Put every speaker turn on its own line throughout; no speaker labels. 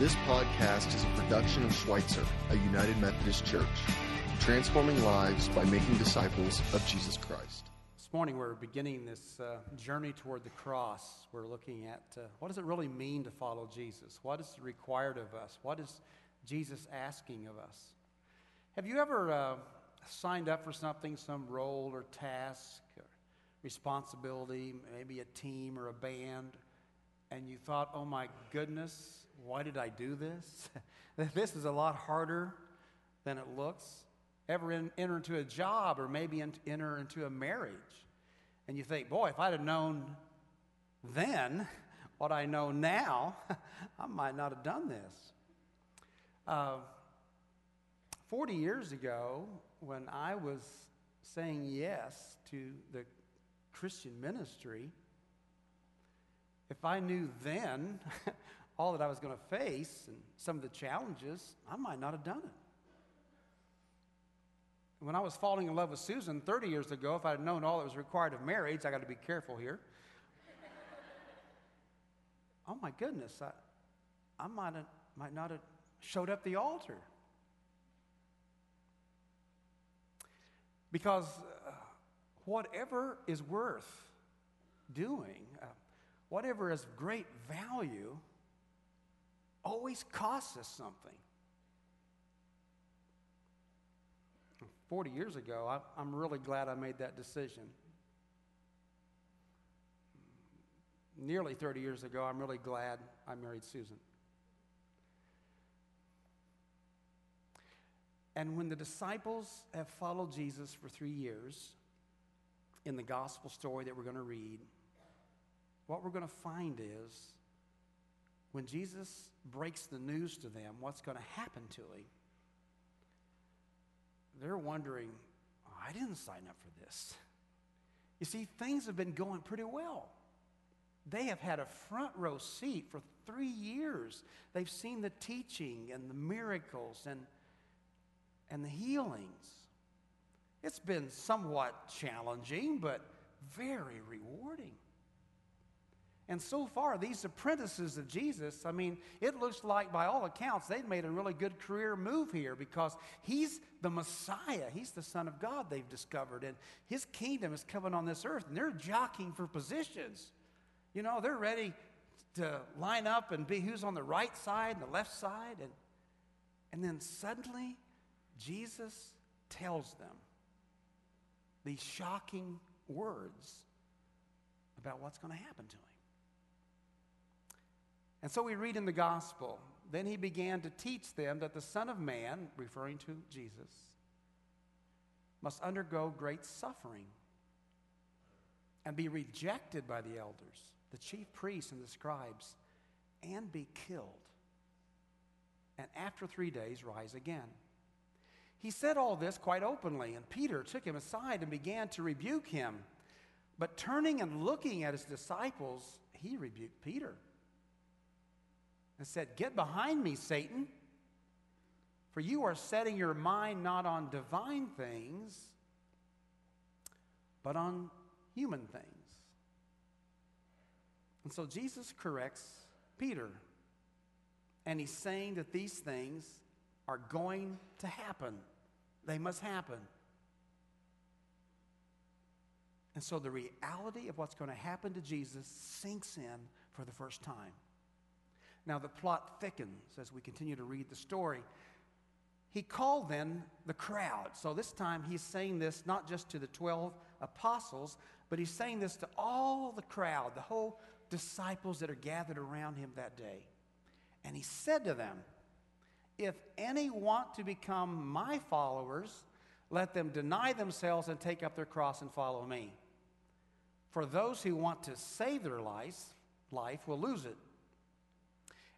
This podcast is a production of Schweitzer, a United Methodist Church, transforming lives by making disciples of Jesus Christ.
This morning we're beginning this uh, journey toward the cross. We're looking at uh, what does it really mean to follow Jesus? What is required of us? What is Jesus asking of us? Have you ever uh, signed up for something, some role or task, or responsibility, maybe a team or a band, and you thought, oh my goodness, why did I do this? this is a lot harder than it looks. Ever in, enter into a job or maybe in, enter into a marriage, and you think, boy, if I'd have known then what I know now, I might not have done this. Uh, 40 years ago, when I was saying yes to the Christian ministry, if I knew then all that I was going to face and some of the challenges, I might not have done it. When I was falling in love with Susan 30 years ago, if I had known all that was required of marriage, I got to be careful here. oh my goodness, I, I might, have, might not have showed up the altar. Because uh, whatever is worth doing, uh, whatever is great value, always costs us something. 40 years ago, I, am really glad I made that decision. Nearly 30 years ago, I'm really glad I married Susan. And when the disciples have followed Jesus for three years in the gospel story that we're going to read, what we're going to find is when Jesus breaks the news to them, what's going to happen to him, they're wondering, oh, I didn't sign up for this. You see, things have been going pretty well. They have had a front row seat for three years. They've seen the teaching and the miracles and, and the healings. It's been somewhat challenging, but very rewarding. And so far, these apprentices of Jesus, I mean, it looks like by all accounts, they've made a really good career move here because he's the Messiah. He's the Son of God, they've discovered. And his kingdom is coming on this earth, and they're jockeying for positions. You know, they're ready to line up and be who's on the right side and the left side. And, and then suddenly, Jesus tells them these shocking words about what's going to happen to him. And so we read in the gospel, then he began to teach them that the Son of Man, referring to Jesus, must undergo great suffering and be rejected by the elders, the chief priests, and the scribes, and be killed. And after three days, rise again. He said all this quite openly, and Peter took him aside and began to rebuke him. But turning and looking at his disciples, he rebuked Peter and said, Get behind me, Satan, for you are setting your mind not on divine things, but on human things. And so Jesus corrects Peter, and he's saying that these things are going to happen. They must happen. And so the reality of what's going to happen to Jesus sinks in for the first time. Now, the plot thickens as we continue to read the story. He called then the crowd. So this time he's saying this not just to the 12 apostles, but he's saying this to all the crowd, the whole disciples that are gathered around him that day. And he said to them, If any want to become my followers, let them deny themselves and take up their cross and follow me. For those who want to save their life, life will lose it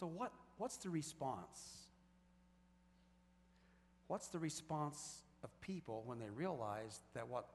So, what, what's the response? What's the response of people when they realize that what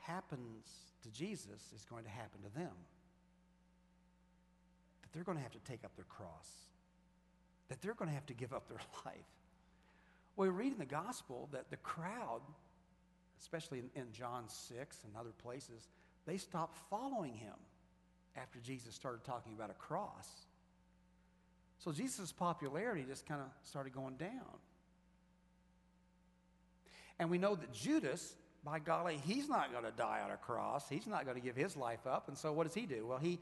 happens to Jesus is going to happen to them? That they're going to have to take up their cross, that they're going to have to give up their life. Well, we read in the gospel that the crowd, especially in, in John 6 and other places, they stopped following him after Jesus started talking about a cross. So Jesus' popularity just kind of started going down. And we know that Judas, by golly, he's not going to die on a cross. He's not going to give his life up. And so what does he do? Well, he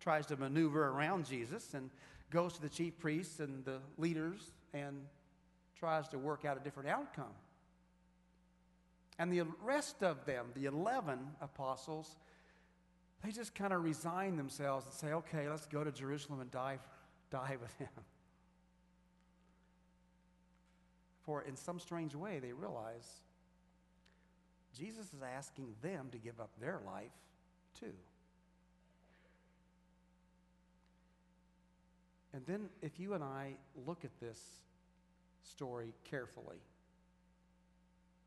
tries to maneuver around Jesus and goes to the chief priests and the leaders and tries to work out a different outcome. And the rest of them, the 11 apostles, they just kind of resign themselves and say, okay, let's go to Jerusalem and die, die with him. For in some strange way, they realize Jesus is asking them to give up their life too. And then, if you and I look at this story carefully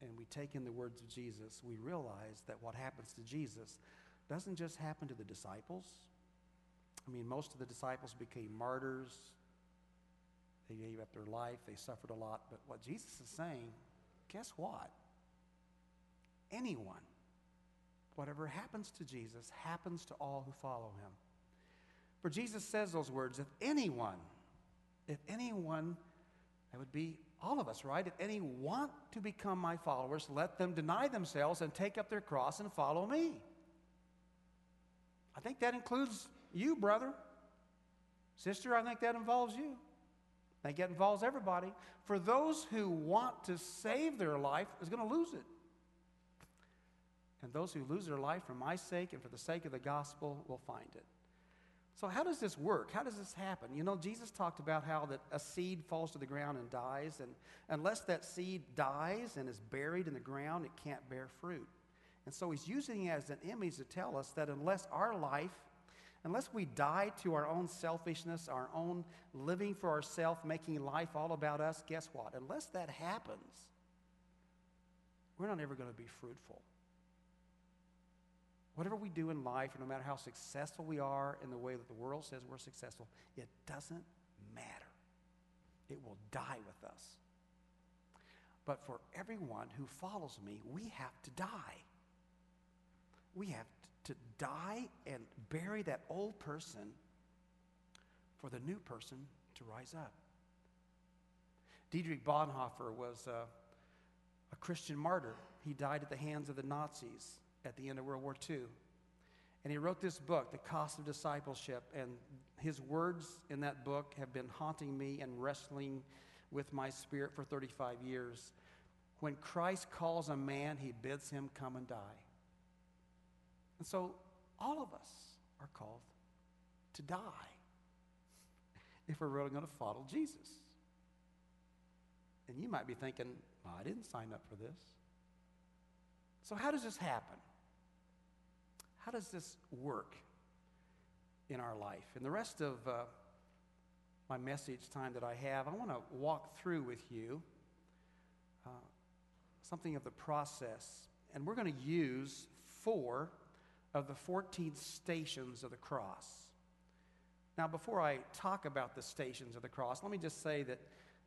and we take in the words of Jesus, we realize that what happens to Jesus doesn't just happen to the disciples. I mean, most of the disciples became martyrs. They gave up their life, they suffered a lot. But what Jesus is saying, guess what? Anyone, whatever happens to Jesus, happens to all who follow him. For Jesus says those words if anyone, if anyone, that would be all of us, right? If any want to become my followers, let them deny themselves and take up their cross and follow me. I think that includes you, brother. Sister, I think that involves you. I think that involves everybody. For those who want to save their life is going to lose it. And those who lose their life for my sake and for the sake of the gospel will find it. So, how does this work? How does this happen? You know, Jesus talked about how that a seed falls to the ground and dies, and unless that seed dies and is buried in the ground, it can't bear fruit. And so he's using it as an image to tell us that unless our life, unless we die to our own selfishness, our own living for ourselves, making life all about us, guess what? Unless that happens, we're not ever going to be fruitful. Whatever we do in life, no matter how successful we are in the way that the world says we're successful, it doesn't matter. It will die with us. But for everyone who follows me, we have to die. We have to die and bury that old person for the new person to rise up. Dietrich Bonhoeffer was a, a Christian martyr. He died at the hands of the Nazis at the end of World War II. And he wrote this book, The Cost of Discipleship. And his words in that book have been haunting me and wrestling with my spirit for 35 years. When Christ calls a man, he bids him come and die. And so all of us are called to die if we're really going to follow Jesus. And you might be thinking, well, I didn't sign up for this. So, how does this happen? How does this work in our life? In the rest of uh, my message time that I have, I want to walk through with you uh, something of the process. And we're going to use four of the 14 stations of the cross. Now, before I talk about the stations of the cross, let me just say that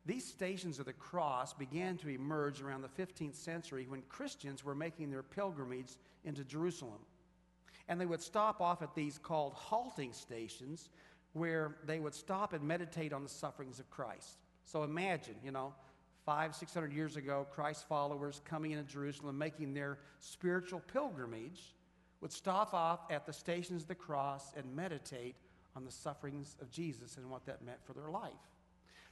these stations of the cross began to emerge around the 15th century when Christians were making their pilgrimage into Jerusalem. And they would stop off at these called halting stations where they would stop and meditate on the sufferings of Christ. So imagine, you know, five, six hundred years ago, Christ followers coming into Jerusalem, making their spiritual pilgrimage would stop off at the stations of the cross and meditate on the sufferings of Jesus and what that meant for their life.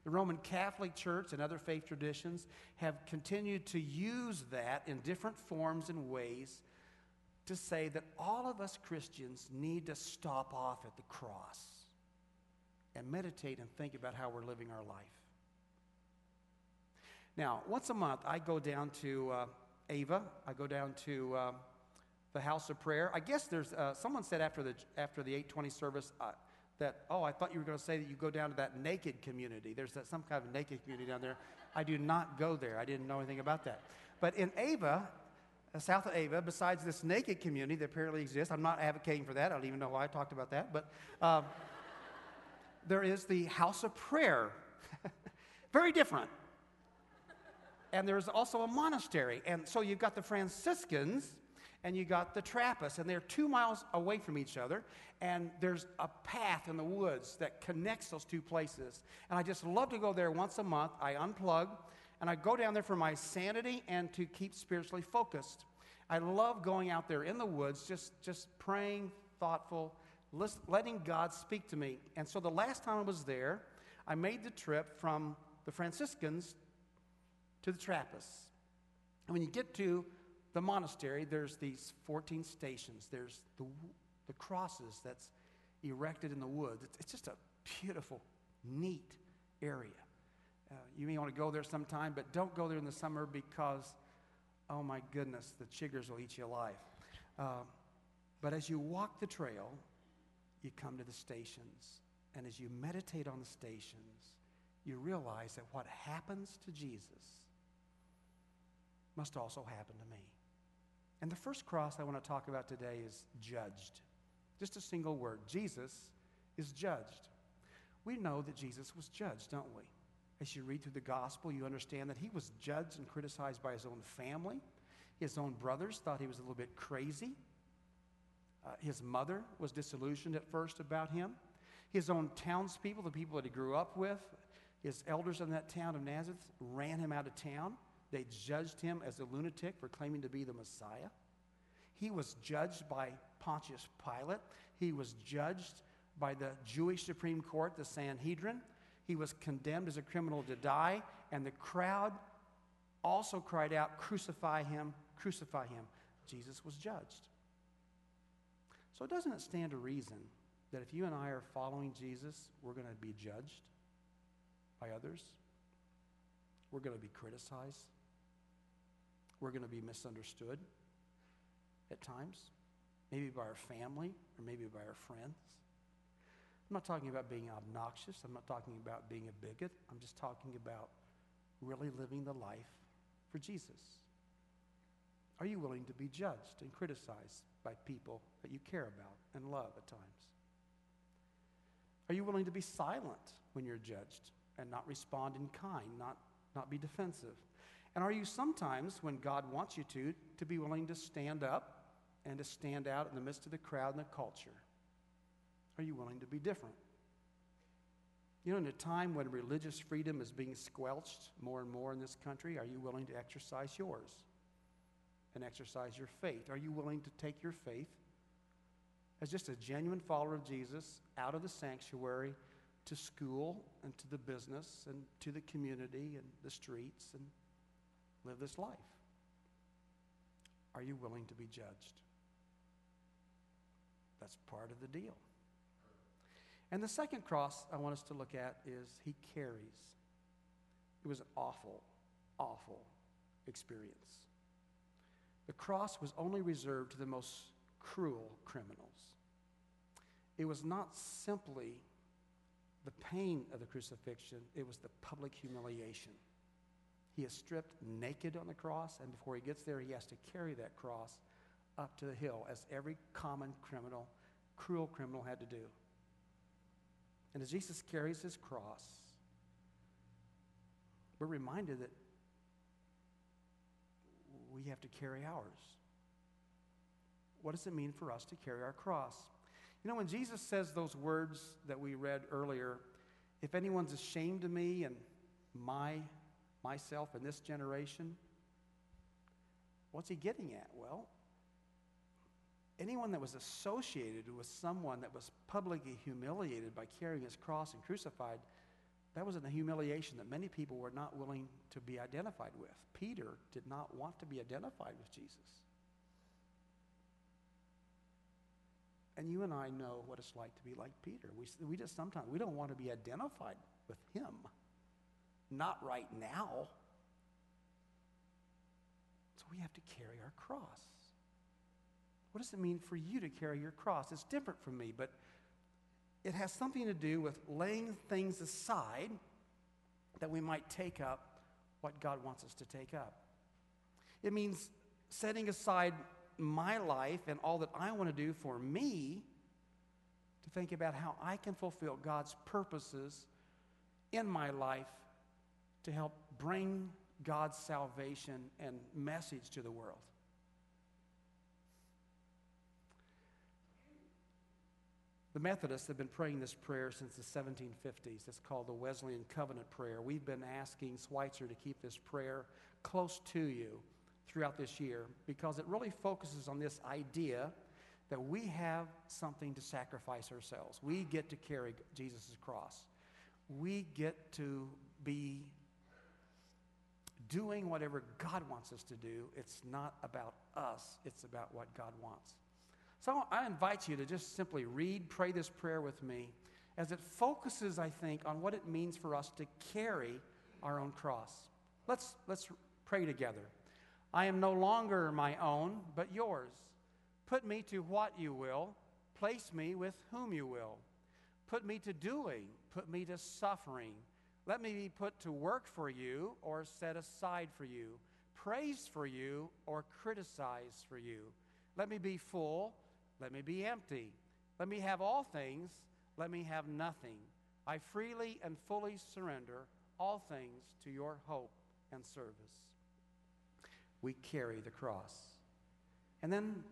The Roman Catholic Church and other faith traditions have continued to use that in different forms and ways to say that all of us Christians need to stop off at the cross and meditate and think about how we're living our life. Now, once a month, I go down to uh, Ava, I go down to uh, the house of prayer. I guess there's uh, someone said after the after the 820 service, uh, that, oh, I thought you were going to say that you go down to that naked community. There's that, some kind of naked community down there. I do not go there. I didn't know anything about that. But in Ava, uh, south of Ava, besides this naked community that apparently exists, I'm not advocating for that. I don't even know why I talked about that. But um, there is the house of prayer. Very different. And there's also a monastery. And so you've got the Franciscans and you got the Trappists, and they're two miles away from each other. And there's a path in the woods that connects those two places. And I just love to go there once a month. I unplug and I go down there for my sanity and to keep spiritually focused. I love going out there in the woods, just, just praying, thoughtful, letting God speak to me. And so the last time I was there, I made the trip from the Franciscans to the Trappists. And when you get to the monastery, there's these 14 stations. There's the, the crosses that's erected in the woods. It's, it's just a beautiful, neat area. Uh, you may want to go there sometime, but don't go there in the summer because, oh my goodness, the chiggers will eat you alive. Uh, but as you walk the trail, you come to the stations. And as you meditate on the stations, you realize that what happens to Jesus must also happen to me. And the first cross I want to talk about today is judged. Just a single word. Jesus is judged. We know that Jesus was judged, don't we? As you read through the gospel, you understand that he was judged and criticized by his own family. His own brothers thought he was a little bit crazy. Uh, his mother was disillusioned at first about him. His own townspeople, the people that he grew up with, his elders in that town of Nazareth, ran him out of town. They judged him as a lunatic for claiming to be the Messiah. He was judged by Pontius Pilate. He was judged by the Jewish Supreme Court, the Sanhedrin. He was condemned as a criminal to die, and the crowd also cried out, Crucify him, crucify him. Jesus was judged. So, doesn't it stand to reason that if you and I are following Jesus, we're going to be judged by others? We're going to be criticized. We're going to be misunderstood at times, maybe by our family or maybe by our friends. I'm not talking about being obnoxious. I'm not talking about being a bigot. I'm just talking about really living the life for Jesus. Are you willing to be judged and criticized by people that you care about and love at times? Are you willing to be silent when you're judged and not respond in kind, not, not be defensive? And are you sometimes, when God wants you to, to be willing to stand up and to stand out in the midst of the crowd and the culture? Are you willing to be different? You know, in a time when religious freedom is being squelched more and more in this country, are you willing to exercise yours and exercise your faith? Are you willing to take your faith as just a genuine follower of Jesus out of the sanctuary to school and to the business and to the community and the streets and live this life? Are you willing to be judged? That's part of the deal. And the second cross I want us to look at is he carries. It was an awful, awful experience. The cross was only reserved to the most cruel criminals. It was not simply the pain of the crucifixion, it was the public humiliation. He is stripped naked on the cross, and before he gets there, he has to carry that cross up to the hill, as every common criminal, cruel criminal had to do. And as Jesus carries his cross, we're reminded that we have to carry ours. What does it mean for us to carry our cross? You know, when Jesus says those words that we read earlier, if anyone's ashamed of me and my myself and this generation, what's he getting at? Well, anyone that was associated with someone that was publicly humiliated by carrying his cross and crucified, that was a humiliation that many people were not willing to be identified with. Peter did not want to be identified with Jesus. And you and I know what it's like to be like Peter. We, we just sometimes, we don't want to be identified with him. Not right now. So we have to carry our cross. What does it mean for you to carry your cross? It's different from me, but it has something to do with laying things aside that we might take up what God wants us to take up. It means setting aside my life and all that I want to do for me to think about how I can fulfill God's purposes in my life to help bring God's salvation and message to the world. The Methodists have been praying this prayer since the 1750s. It's called the Wesleyan Covenant Prayer. We've been asking Schweitzer to keep this prayer close to you throughout this year because it really focuses on this idea that we have something to sacrifice ourselves. We get to carry Jesus' cross. We get to be doing whatever God wants us to do. It's not about us, it's about what God wants. So I invite you to just simply read, pray this prayer with me as it focuses, I think, on what it means for us to carry our own cross. Let's, let's pray together. I am no longer my own, but yours. Put me to what you will, place me with whom you will. Put me to doing, put me to suffering. Let me be put to work for you or set aside for you, praise for you or criticize for you. Let me be full let me be empty. Let me have all things. Let me have nothing. I freely and fully surrender all things to your hope and service. We carry the cross. And then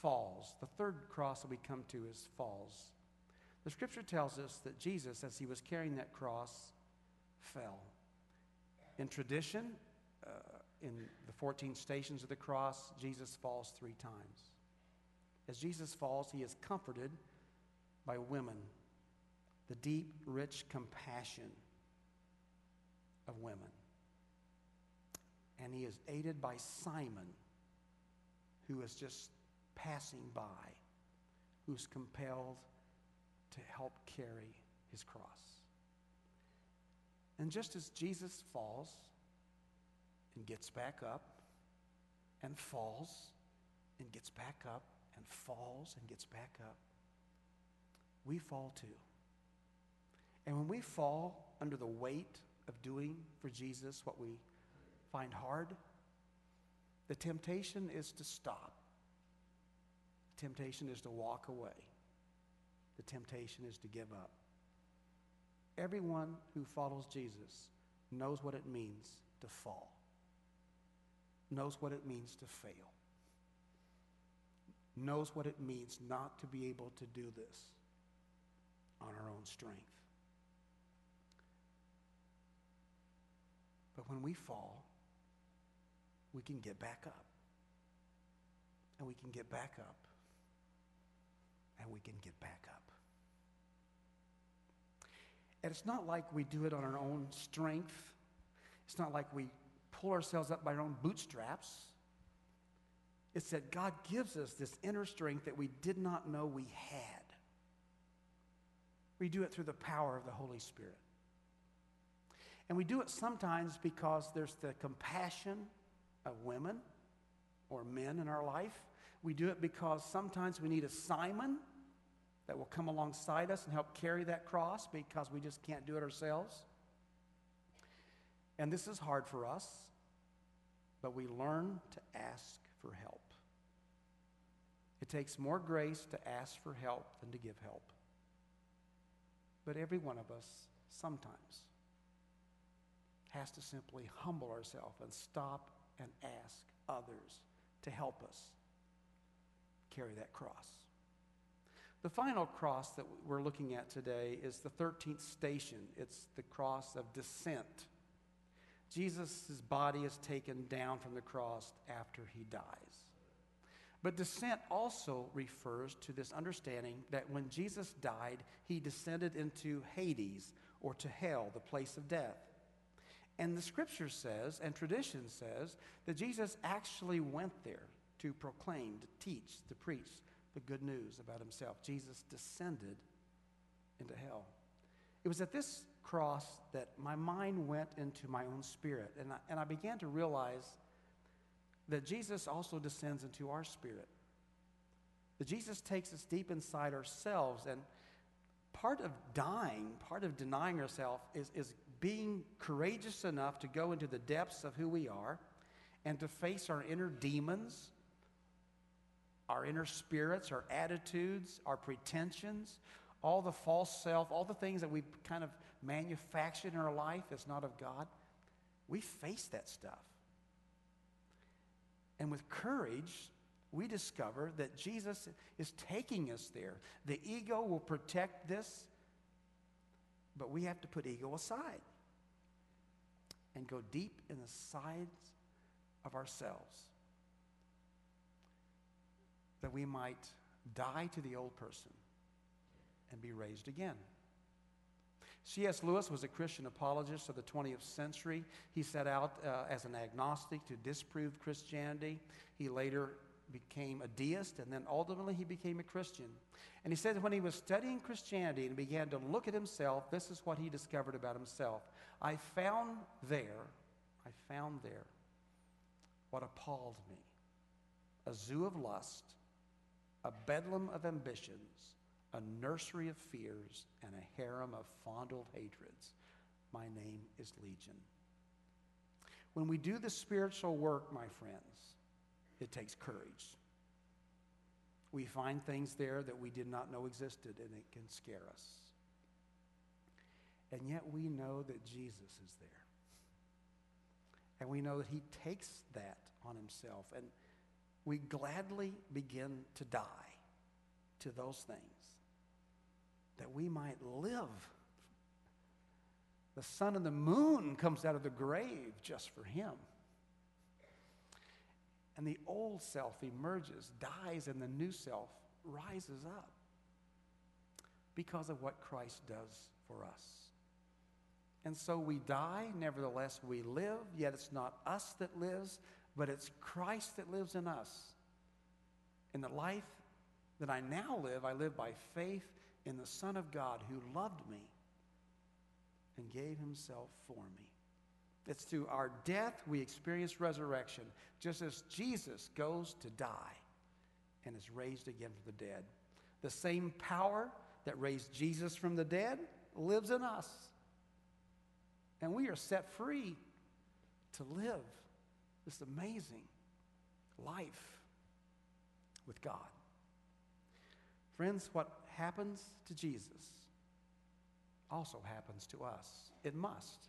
falls. The third cross that we come to is falls. The scripture tells us that Jesus, as he was carrying that cross, fell. In tradition, uh, in the 14 stations of the cross, Jesus falls three times. As Jesus falls, he is comforted by women, the deep, rich compassion of women. And he is aided by Simon, who is just passing by, who's compelled to help carry his cross. And just as Jesus falls and gets back up, and falls and gets back up, and falls and gets back up, we fall too. And when we fall under the weight of doing for Jesus what we find hard, the temptation is to stop. The temptation is to walk away. The temptation is to give up. Everyone who follows Jesus knows what it means to fall, knows what it means to fail knows what it means not to be able to do this on our own strength. But when we fall, we can get back up. And we can get back up. And we can get back up. And it's not like we do it on our own strength. It's not like we pull ourselves up by our own bootstraps. It's that God gives us this inner strength that we did not know we had. We do it through the power of the Holy Spirit. And we do it sometimes because there's the compassion of women or men in our life. We do it because sometimes we need a Simon that will come alongside us and help carry that cross because we just can't do it ourselves. And this is hard for us, but we learn to ask for help. It takes more grace to ask for help than to give help. But every one of us, sometimes, has to simply humble ourselves and stop and ask others to help us carry that cross. The final cross that we're looking at today is the 13th station. It's the cross of descent. Jesus' body is taken down from the cross after he dies. But descent also refers to this understanding that when Jesus died, he descended into Hades or to hell, the place of death. And the scripture says, and tradition says, that Jesus actually went there to proclaim, to teach, to preach the good news about himself. Jesus descended into hell. It was at this cross that my mind went into my own spirit, and I, and I began to realize that Jesus also descends into our spirit. That Jesus takes us deep inside ourselves and part of dying, part of denying ourselves, is, is being courageous enough to go into the depths of who we are and to face our inner demons, our inner spirits, our attitudes, our pretensions, all the false self, all the things that we've kind of manufactured in our life that's not of God. We face that stuff. And with courage, we discover that Jesus is taking us there. The ego will protect this, but we have to put ego aside and go deep in the sides of ourselves that we might die to the old person and be raised again. C.S. Lewis was a Christian apologist of the 20th century. He set out uh, as an agnostic to disprove Christianity. He later became a deist, and then ultimately he became a Christian. And he said that when he was studying Christianity and began to look at himself, this is what he discovered about himself. I found there, I found there what appalled me a zoo of lust, a bedlam of ambitions, a nursery of fears, and a harem of fondled hatreds. My name is Legion. When we do the spiritual work, my friends, it takes courage. We find things there that we did not know existed, and it can scare us. And yet we know that Jesus is there. And we know that he takes that on himself. And we gladly begin to die to those things that we might live. The sun and the moon comes out of the grave just for him. And the old self emerges, dies, and the new self rises up because of what Christ does for us. And so we die, nevertheless we live, yet it's not us that lives, but it's Christ that lives in us. In the life that I now live, I live by faith in the Son of God who loved me and gave himself for me. It's through our death we experience resurrection, just as Jesus goes to die and is raised again from the dead. The same power that raised Jesus from the dead lives in us. And we are set free to live this amazing life with God. Friends, what happens to Jesus also happens to us. It must,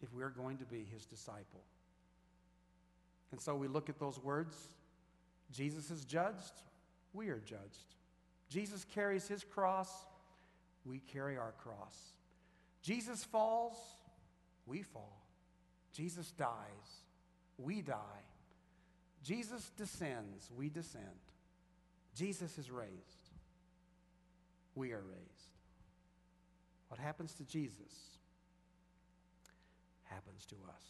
if we're going to be his disciple. And so we look at those words Jesus is judged, we are judged. Jesus carries his cross, we carry our cross. Jesus falls, we fall. Jesus dies, we die. Jesus descends, we descend. Jesus is raised we are raised. What happens to Jesus happens to us.